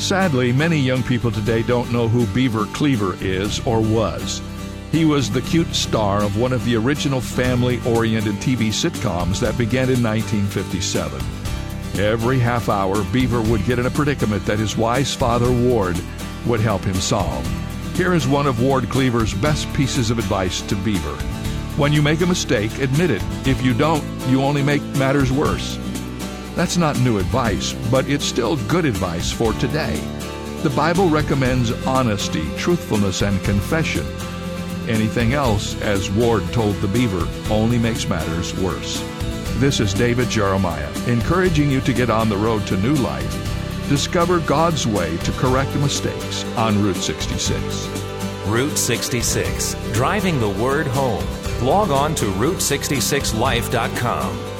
Sadly, many young people today don't know who Beaver Cleaver is or was. He was the cute star of one of the original family oriented TV sitcoms that began in 1957. Every half hour, Beaver would get in a predicament that his wise father, Ward, would help him solve. Here is one of Ward Cleaver's best pieces of advice to Beaver. When you make a mistake, admit it. If you don't, you only make matters worse. That's not new advice, but it's still good advice for today. The Bible recommends honesty, truthfulness, and confession. Anything else, as Ward told the beaver, only makes matters worse. This is David Jeremiah, encouraging you to get on the road to new life. Discover God's way to correct mistakes on Route 66. Route 66, driving the word home. Log on to Route66Life.com.